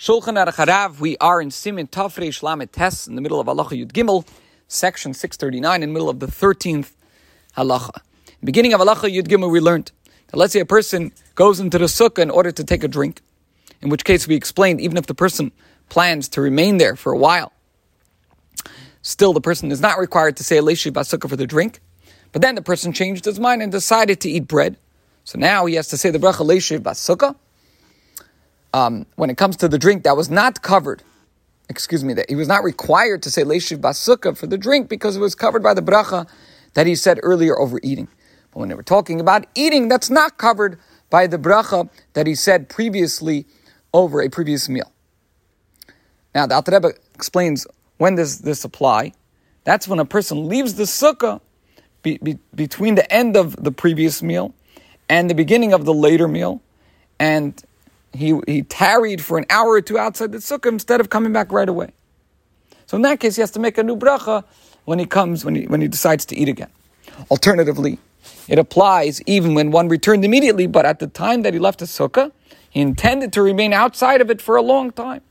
Shulchan Aruch Harav, we are in Simin Taf Reish Lamed Tes, in the middle of Halacha Yud Gimel, section 639, in the middle of the 13th Halacha. beginning of Halacha Yud Gimel, we learned that let's say a person goes into the sukkah in order to take a drink, in which case we explained, even if the person plans to remain there for a while, still the person is not required to say a Leishaiv Basukkah for the drink, but then the person changed his mind and decided to eat bread. So now he has to say the bracha Leishaiv Basukkah, um, when it comes to the drink that was not covered, excuse me, that he was not required to say leishaiv basukkah for the drink because it was covered by the bracha that he said earlier over eating. But when they were talking about eating, that's not covered by the bracha that he said previously over a previous meal. Now, the Alter Rebbe explains when does this apply? That's when a person leaves the sukkah be, be, between the end of the previous meal and the beginning of the later meal, and he, he tarried for an hour or two outside the sukkah instead of coming back right away. So in that case, he has to make a new bracha when he comes, when he, when he decides to eat again. Alternatively, it applies even when one returned immediately, but at the time that he left the sukkah, he intended to remain outside of it for a long time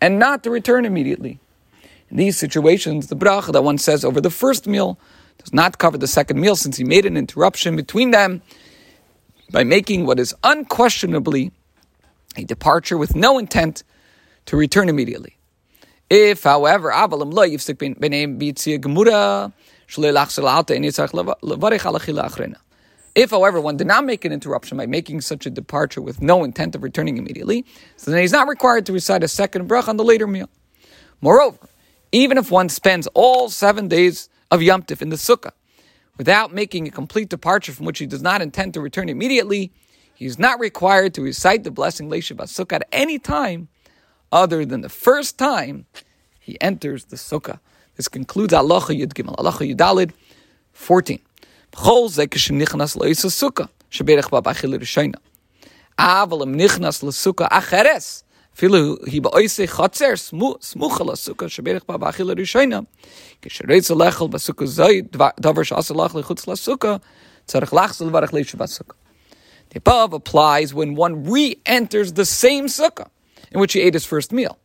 and not to return immediately. In these situations, the bracha that one says over the first meal does not cover the second meal since he made an interruption between them by making what is unquestionably a departure with no intent to return immediately. If, however, if, however, one did not make an interruption by making such a departure with no intent of returning immediately, so then he's not required to recite a second brach on the later meal. Moreover, even if one spends all seven days of Yom Tif in the sukkah without making a complete departure from which he does not intend to return immediately, he is not required to recite the blessing Leisha Sukkah at any time other than the first time he enters the Sukkah. This concludes Allah Yud Gimel. Allah Yudalid 14. B'chol ze k'shenichnas lo'isa sukkah, sheberech ba b'achil rishayna. Aval im nichnas l'sukkah acheres, אפילו היא באויסי חצר סמוכה לסוכה שברך בה באכילה ראשונה, כשרצה לאכול בסוכה זוי, דבר שעשה לך לחוץ לסוכה, צריך לחזור לברך לישב בסוכה. The above applies when one re-enters the same sukkah in which he ate his first meal.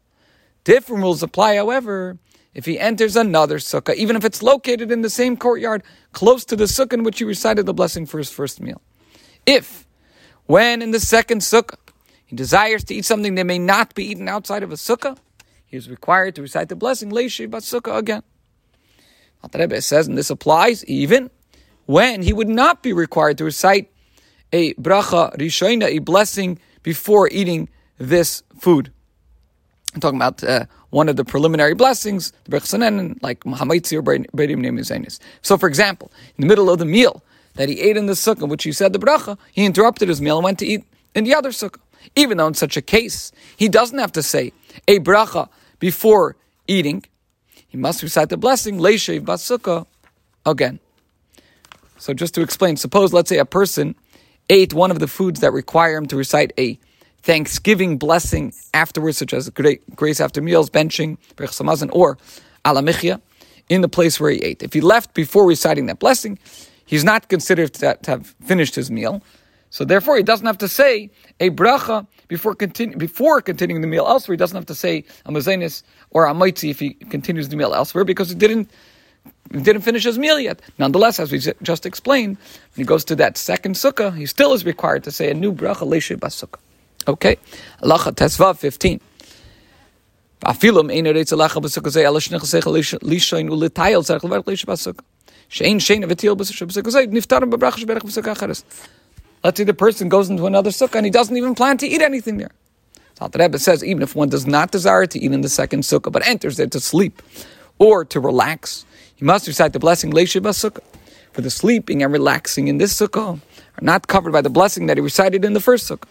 Different rules apply, however, if he enters another sukkah, even if it's located in the same courtyard, close to the sukkah in which he recited the blessing for his first meal. If, when in the second sukkah, he desires to eat something that may not be eaten outside of a sukkah, he is required to recite the blessing, Leishi Sukkah again. Alter Rebbe says, and this applies even when he would not be required to recite a bracha rishoina, a blessing before eating this food. I'm talking about uh, one of the preliminary blessings, the brach like Mahamaitzi or Beidim Nemizanis. So, for example, in the middle of the meal that he ate in the sukkah, which he said the bracha, he interrupted his meal and went to eat in the other sukkah. Even though in such a case, he doesn't have to say a bracha before eating, he must recite the blessing, Leishaiv Basukkah, again. So just to explain, suppose, let's say a person ate one of the foods that require him to recite a Thanksgiving blessing afterwards, such as grace after meals, benching, or alamichya, in the place where he ate. If he left before reciting that blessing, he's not considered to have finished his meal. So therefore, he doesn't have to say a bracha before, continu- before continuing the meal elsewhere. He doesn't have to say a mazenis or a if he continues the meal elsewhere because he didn't he didn't finish his meal yet. Nonetheless, as we just explained, when he goes to that second sukkah, he still is required to say a new bracha leishaiv basukkah. Okay, halacha tesvav fifteen. Let's say the person goes into another sukkah and he doesn't even plan to eat anything there. So the Rebbe says even if one does not desire to eat in the second sukkah but enters there to sleep or to relax, he must recite the blessing Leishiva Sukkah. For the sleeping and relaxing in this sukkah are not covered by the blessing that he recited in the first sukkah.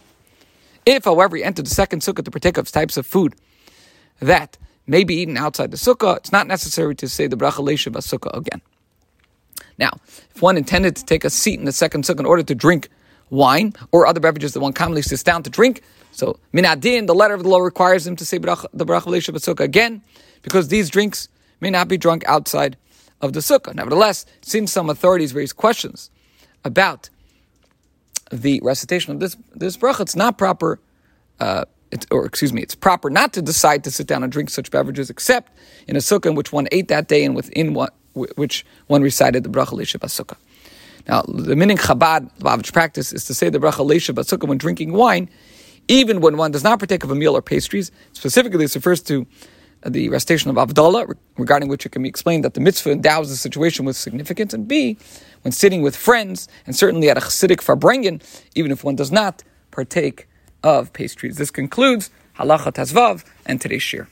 If, however, he entered the second sukkah to partake of types of food that may be eaten outside the sukkah, it's not necessary to say the bracha Leishiva Sukkah again. Now, if one intended to take a seat in the second sukkah in order to drink wine or other beverages that one commonly sits down to drink, so minadin, the letter of the law requires him to say the bracha Leishiva Sukkah again, because these drinks may not be drunk outside of the sukkah. Nevertheless, since some authorities raise questions about the recitation of this this bracha, it's not proper. Uh, or excuse me, it's proper not to decide to sit down and drink such beverages except in a sukkah in which one ate that day and within which one recited the bracha leisha sukkah. Now, the meaning Chabad, the practice, is to say the bracha leisha sukkah when drinking wine, even when one does not partake of a meal or pastries. Specifically, this refers to the recitation of Havdalah, regarding which it can be explained that the mitzvah endows the situation with significance, and B, when sitting with friends, and certainly at a Chassidic Farbrengen, even if one does not partake of pastries. This concludes Halacha Tazvav and today's shiur.